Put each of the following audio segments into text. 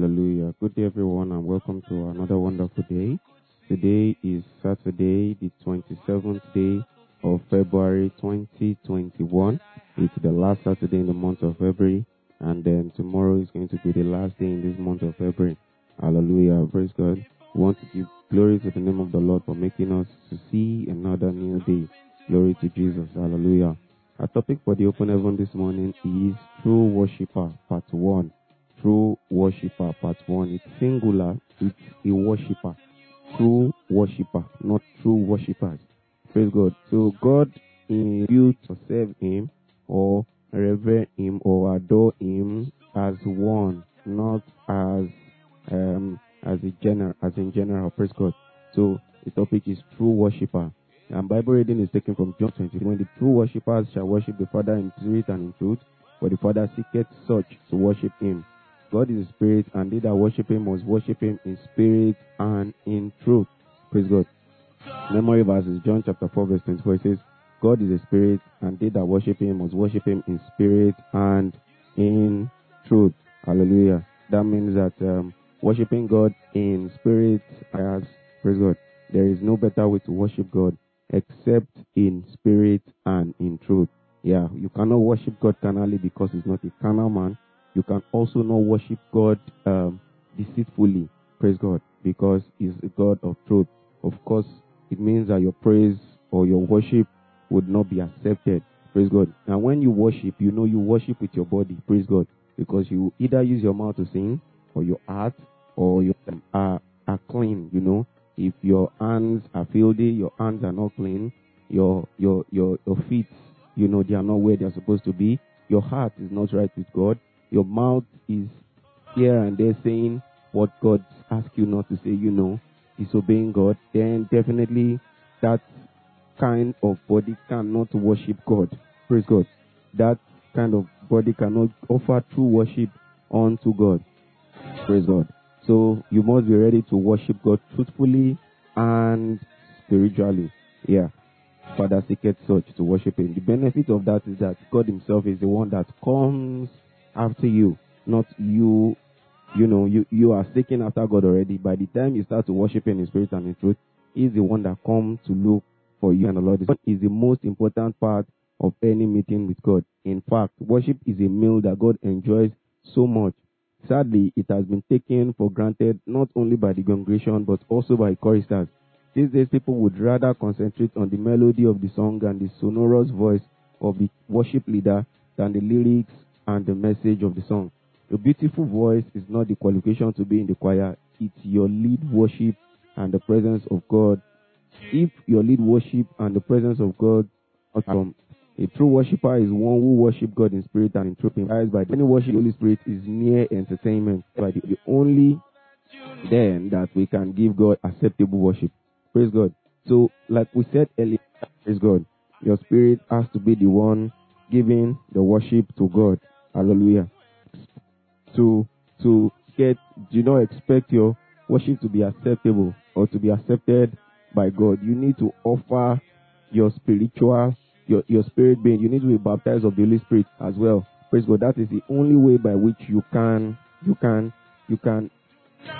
Hallelujah. Good day, everyone, and welcome to another wonderful day. Today is Saturday, the 27th day of February 2021. It's the last Saturday in the month of February, and then tomorrow is going to be the last day in this month of February. Hallelujah. Praise God. We want to give glory to the name of the Lord for making us to see another new day. Glory to Jesus. Hallelujah. Our topic for the open heaven this morning is True Worshipper, Part 1 true worshiper, part one. It's singular, it's a worshiper. True worshiper, not true worshippers. Praise God. So God in you to serve him or revere him or adore him as one, not as um as a general as in general. Praise God. So the topic is true worshiper. And Bible reading is taken from John 20. When the true worshippers shall worship the Father in spirit and in truth, for the Father seeketh such to worship him. God is a spirit, and they that worship him must worship him in spirit and in truth. Praise God. Memory verses John chapter 4, verse 24 it says, God is a spirit, and they that worship him must worship him in spirit and in truth. Hallelujah. That means that um, worshiping God in spirit as praise God. There is no better way to worship God except in spirit and in truth. Yeah, you cannot worship God carnally because he's not a carnal man you can also not worship God um, deceitfully. Praise God, because He's a God of truth. Of course, it means that your praise or your worship would not be accepted. Praise God. Now, when you worship, you know you worship with your body. Praise God, because you either use your mouth to sing, or your heart, or your are are clean. You know, if your hands are filthy, your hands are not clean. Your your your your feet, you know, they are not where they are supposed to be. Your heart is not right with God your mouth is here and there saying what God asks you not to say, you know, disobeying God, then definitely that kind of body cannot worship God. Praise God. That kind of body cannot offer true worship unto God. Praise God. So you must be ready to worship God truthfully and spiritually. Yeah. Father seeketh such to worship him. The benefit of that is that God Himself is the one that comes after you, not you. You know, you, you are seeking after God already. By the time you start to worship in Spirit and in truth, He's the one that comes to look for you and the Lord. is the most important part of any meeting with God. In fact, worship is a meal that God enjoys so much. Sadly, it has been taken for granted not only by the congregation but also by choristers. These days, people would rather concentrate on the melody of the song and the sonorous voice of the worship leader than the lyrics and the message of the song. A beautiful voice is not the qualification to be in the choir, it's your lead worship and the presence of God. If your lead worship and the presence of God come, a true worshiper is one who worship God in spirit and in truth. Implies by the only worship Holy Spirit is mere entertainment. By the, the only then that we can give God acceptable worship. Praise God. So, like we said earlier, praise God. Your spirit has to be the one giving the worship to God. Hallelujah. To to get do not expect your worship to be acceptable or to be accepted by God. You need to offer your spiritual your, your spirit being. You need to be baptized of the Holy Spirit as well. Praise God. That is the only way by which you can you can you can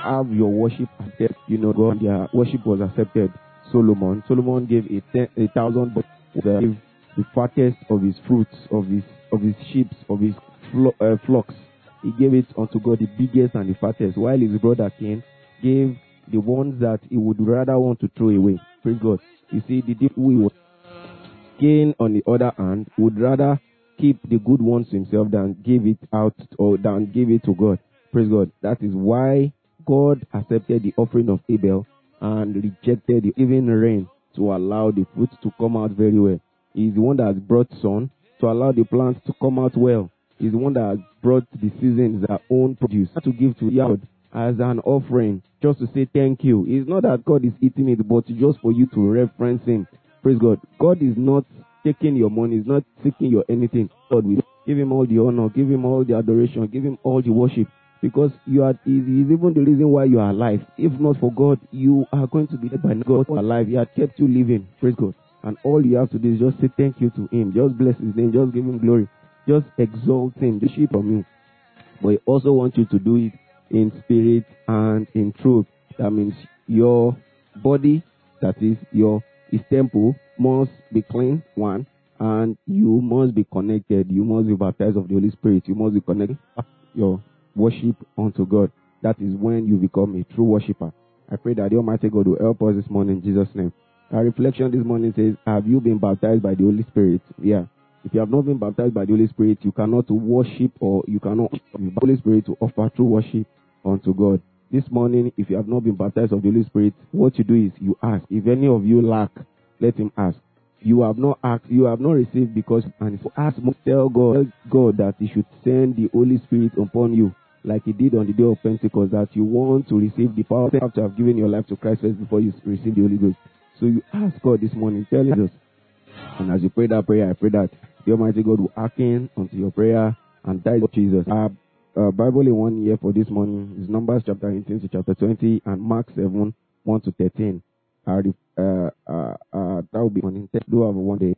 have your worship accepted. You know, God, their worship was accepted. Solomon. Solomon gave a, ten, a thousand, but gave the fattest of his fruits, of his of his sheep, of his flo- uh, flocks. He gave it unto God, the biggest and the fattest, while his brother Cain gave the ones that he would rather want to throw away. Praise God. You see, the deep we was Cain, on the other hand, would rather keep the good ones himself than give it out or than give it to God. Praise God. That is why God accepted the offering of Abel and rejected the giving rain to allow the fruit to come out very well. He is the one that has brought sun to allow the plants to come out well. He's the one that brought the seasons their own produce to give to God as an offering, just to say thank you. It's not that God is eating it, but just for you to reference Him. Praise God. God is not taking your money, He's not taking your anything. God will give Him all the honor, give Him all the adoration, give Him all the worship. Because you are, is even the reason why you are alive. If not for God, you are going to be dead by God alive. He has kept you living. Praise God. And all you have to do is just say thank you to Him. Just bless His name. Just give Him glory. Just exalting. The sheep from you. But He also wants you to do it in spirit and in truth. That means your body, that is your his temple, must be clean, one, and you must be connected. You must be baptized of the Holy Spirit. You must be connected your worship unto God. That is when you become a true worshiper. I pray that the Almighty God will help us this morning in Jesus' name. Our reflection this morning says, Have you been baptized by the Holy Spirit? Yeah. If you have not been baptized by the Holy Spirit, you cannot worship or you cannot the Holy Spirit to offer true worship unto God. This morning, if you have not been baptized of the Holy Spirit, what you do is you ask. If any of you lack, let him ask. You have not asked, you have not received because, and if you ask, tell God, tell God that He should send the Holy Spirit upon you, like He did on the day of Pentecost, that you want to receive the power after have given your life to Christ first before you receive the Holy Ghost. So you ask God this morning, tell Jesus. And as you pray that prayer, I pray that the Almighty God will hearken unto your prayer and die Jesus. Our uh, Bible in one year for this morning is Numbers chapter 18 to chapter 20 and Mark 7, 1 to 13. Uh, uh, uh, uh, that will be on Do have one day.